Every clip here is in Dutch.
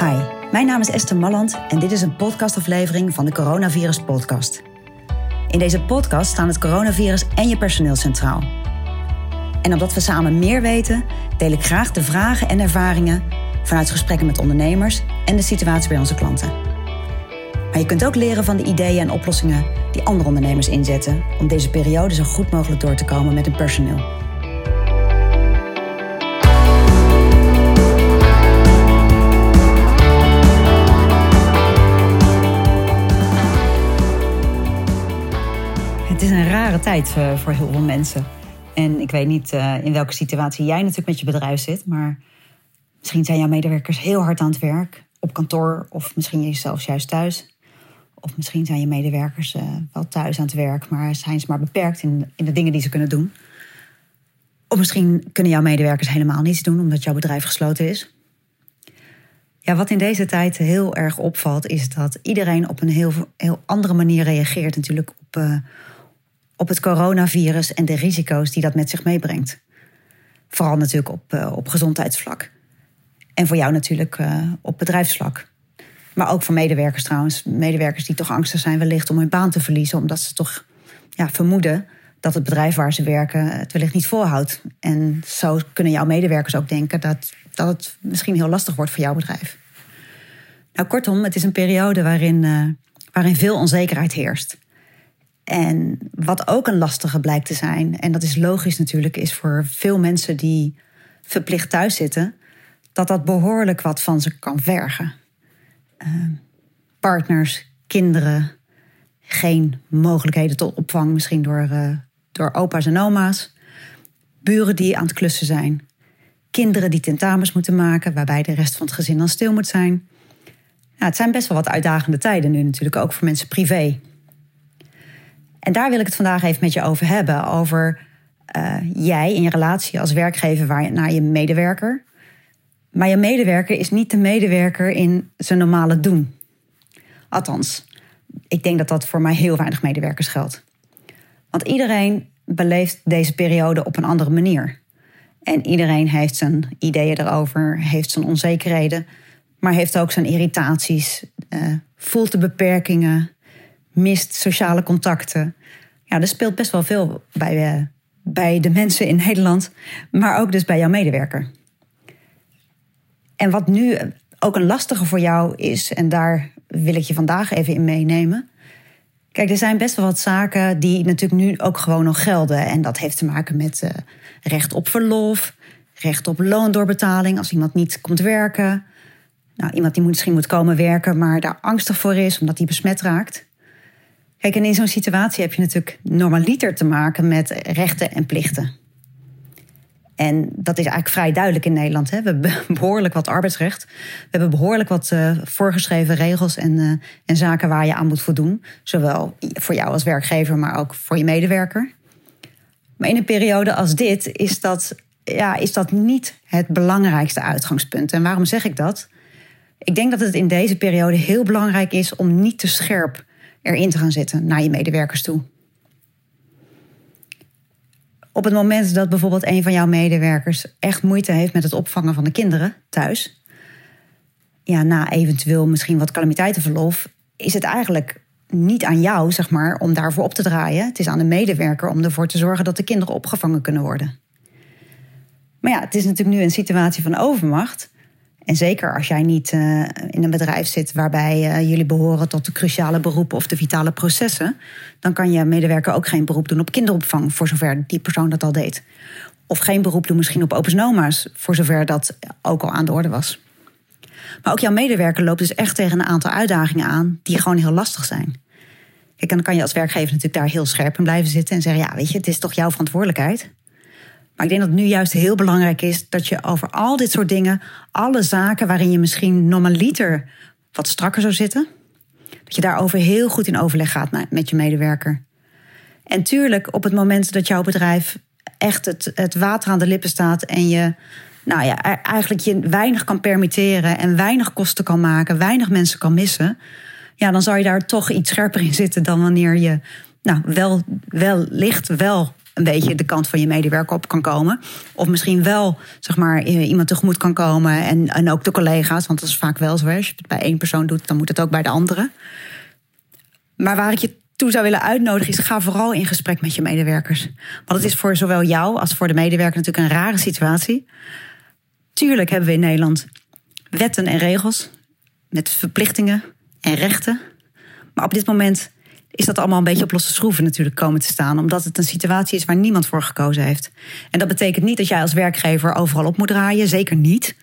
Hi, mijn naam is Esther Malland en dit is een podcastaflevering van de Coronavirus Podcast. In deze podcast staan het coronavirus en je personeel centraal. En omdat we samen meer weten, deel ik graag de vragen en ervaringen vanuit gesprekken met ondernemers en de situatie bij onze klanten. Maar je kunt ook leren van de ideeën en oplossingen die andere ondernemers inzetten om deze periode zo goed mogelijk door te komen met hun personeel. Tijd eh, voor heel veel mensen. En ik weet niet eh, in welke situatie jij natuurlijk met je bedrijf zit, maar misschien zijn jouw medewerkers heel hard aan het werk op kantoor, of misschien jezelf juist thuis. Of misschien zijn je medewerkers uh, wel thuis aan het werk, maar zijn ze maar beperkt in, de dingen die ze kunnen doen. Of misschien kunnen jouw medewerkers helemaal niets doen omdat jouw bedrijf gesloten is. Ja, wat in deze tijd heel erg opvalt, is dat iedereen op een heel, heel andere manier reageert natuurlijk op, op het coronavirus en de risico's die dat met zich meebrengt. Vooral natuurlijk op, uh, op gezondheidsvlak. En voor jou natuurlijk uh, op bedrijfsvlak. Maar ook voor medewerkers trouwens. Medewerkers die toch angstig zijn wellicht om hun baan te verliezen. Omdat ze toch ja, vermoeden dat het bedrijf waar ze werken het wellicht niet volhoudt. En zo kunnen jouw medewerkers ook denken dat, dat het misschien heel lastig wordt voor jouw bedrijf. Nou, kortom, het is een periode waarin, uh, waarin veel onzekerheid heerst. En wat ook een lastige blijkt te zijn, en dat is logisch natuurlijk, is voor veel mensen die verplicht thuis zitten, dat dat behoorlijk wat van ze kan vergen. Uh, partners, kinderen, geen mogelijkheden tot opvang, misschien door, uh, door opa's en oma's. Buren die aan het klussen zijn. Kinderen die tentamens moeten maken, waarbij de rest van het gezin dan stil moet zijn. Nou, het zijn best wel wat uitdagende tijden nu natuurlijk, ook voor mensen privé. En daar wil ik het vandaag even met je over hebben. Over uh, jij in je relatie als werkgever naar je medewerker. Maar je medewerker is niet de medewerker in zijn normale doen. Althans, ik denk dat dat voor mij heel weinig medewerkers geldt. Want iedereen beleeft deze periode op een andere manier. En iedereen heeft zijn ideeën erover, heeft zijn onzekerheden, maar heeft ook zijn irritaties, uh, voelt de beperkingen, mist sociale contacten. Ja, er speelt best wel veel bij, uh, bij de mensen in Nederland, maar ook dus bij jouw medewerker. En wat nu ook een lastige voor jou is, en daar wil ik je vandaag even in meenemen. Kijk, er zijn best wel wat zaken die natuurlijk nu ook gewoon nog gelden. En dat heeft te maken met uh, recht op verlof, recht op loondoorbetaling als iemand niet komt werken. Nou, iemand die misschien moet komen werken, maar daar angstig voor is omdat hij besmet raakt. Kijk, en in zo'n situatie heb je natuurlijk normaliter te maken met rechten en plichten. En dat is eigenlijk vrij duidelijk in Nederland. Hè? We hebben behoorlijk wat arbeidsrecht. We hebben behoorlijk wat uh, voorgeschreven regels en, uh, en zaken waar je aan moet voldoen. Zowel voor jou als werkgever, maar ook voor je medewerker. Maar in een periode als dit is dat, ja, is dat niet het belangrijkste uitgangspunt. En waarom zeg ik dat? Ik denk dat het in deze periode heel belangrijk is om niet te scherp erin te gaan zitten naar je medewerkers toe. Op het moment dat bijvoorbeeld een van jouw medewerkers echt moeite heeft met het opvangen van de kinderen thuis, ja, na eventueel misschien wat calamiteitenverlof, is het eigenlijk niet aan jou, zeg maar, om daarvoor op te draaien. Het is aan de medewerker om ervoor te zorgen dat de kinderen opgevangen kunnen worden. Maar ja, het is natuurlijk nu een situatie van overmacht. En zeker als jij niet uh, in een bedrijf zit waarbij uh, jullie behoren tot de cruciale beroepen of de vitale processen, dan kan je medewerker ook geen beroep doen op kinderopvang, voor zover die persoon dat al deed. Of geen beroep doen misschien op oma's, voor zover dat ook al aan de orde was. Maar ook jouw medewerker loopt dus echt tegen een aantal uitdagingen aan die gewoon heel lastig zijn. Kijk, en dan kan je als werkgever natuurlijk daar heel scherp in blijven zitten en zeggen: ja, weet je, het is toch jouw verantwoordelijkheid. Maar ik denk dat het nu juist heel belangrijk is dat je over al dit soort dingen, alle zaken waarin je misschien normaliter wat strakker zou zitten, dat je daarover heel goed in overleg gaat met je medewerker. En tuurlijk, op het moment dat jouw bedrijf echt het, het water aan de lippen staat en je, nou ja, e-, eigenlijk je weinig kan permitteren en weinig kosten kan maken, weinig mensen kan missen, ja, dan zou je daar toch iets scherper in zitten dan wanneer je, nou, wel, wel licht wel een beetje de kant van je medewerker op kan komen. Of misschien wel zeg maar, iemand tegemoet kan komen en, en ook de collega's. Want dat is vaak wel zo. Als je het bij één persoon doet, dan moet het ook bij de andere. Maar waar ik je toe zou willen uitnodigen is: ga vooral in gesprek met je medewerkers. Want het is voor zowel jou als voor de medewerker natuurlijk een rare situatie. Tuurlijk hebben we in Nederland wetten en regels met verplichtingen en rechten. Maar op dit moment is dat allemaal een beetje op losse schroeven natuurlijk komen te staan. Omdat het een situatie is waar niemand voor gekozen heeft. En dat betekent niet dat jij als werkgever overal op moet draaien. Zeker niet.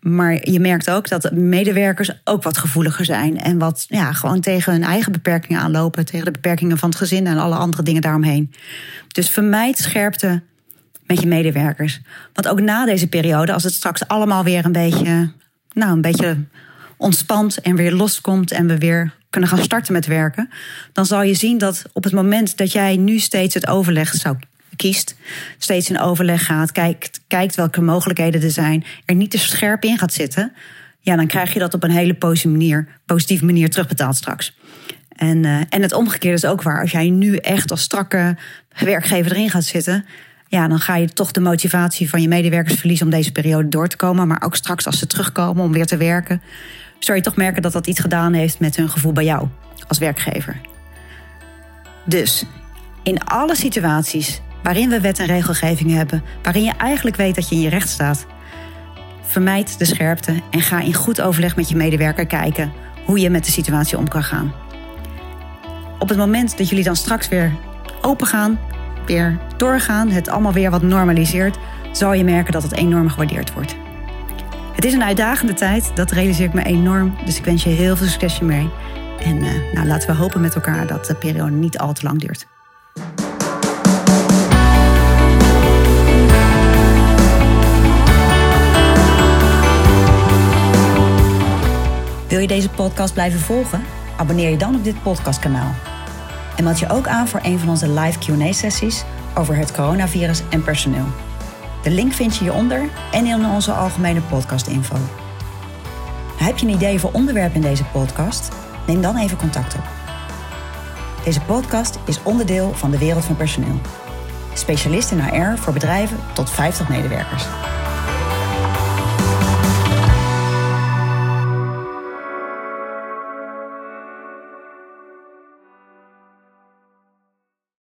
Maar je merkt ook dat medewerkers ook wat gevoeliger zijn. En wat ja, gewoon tegen hun eigen beperkingen aanlopen. Tegen de beperkingen van het gezin en alle andere dingen daaromheen. Dus vermijd scherpte met je medewerkers. Want ook na deze periode, als het straks allemaal weer een beetje, nou, een beetje ontspant en weer loskomt en we weer kunnen gaan starten met werken, dan zal je zien dat op het moment dat jij nu steeds het overleg zou kiest, steeds in overleg gaat, kijkt, kijkt welke mogelijkheden er zijn, er niet te scherp in gaat zitten, ja, dan krijg je dat op een hele positieve manier, positieve manier terugbetaald straks. En, uh, en het omgekeerde is ook waar. Als jij nu echt als strakke werkgever erin gaat zitten, ja, dan ga je toch de motivatie van je medewerkers verliezen om deze periode door te komen. Maar ook straks als ze terugkomen om weer te werken, zou je toch merken dat dat iets gedaan heeft met hun gevoel bij jou als werkgever. Dus in alle situaties waarin we wet en regelgeving hebben, waarin je eigenlijk weet dat je in je recht staat, vermijd de scherpte en ga in goed overleg met je medewerker kijken hoe je met de situatie om kan gaan. Op het moment dat jullie dan straks weer open gaan, weer doorgaan, het allemaal weer wat normaliseert, zal je merken dat het enorm gewaardeerd wordt. Het is een uitdagende tijd, dat realiseer ik me enorm. Dus ik wens je heel veel succes mee. En uh, nou, laten we hopen met elkaar dat de periode niet al te lang duurt. Wil je deze podcast blijven volgen? Abonneer je dan op dit podcastkanaal. En meld je ook aan voor een van onze live QA-sessies over het coronavirus en personeel. De link vind je hieronder en in onze algemene podcastinfo. Heb je een idee voor onderwerp in deze podcast? Neem dan even contact op. Deze podcast is onderdeel van de wereld van personeel. Specialist in HR voor bedrijven tot 50 medewerkers.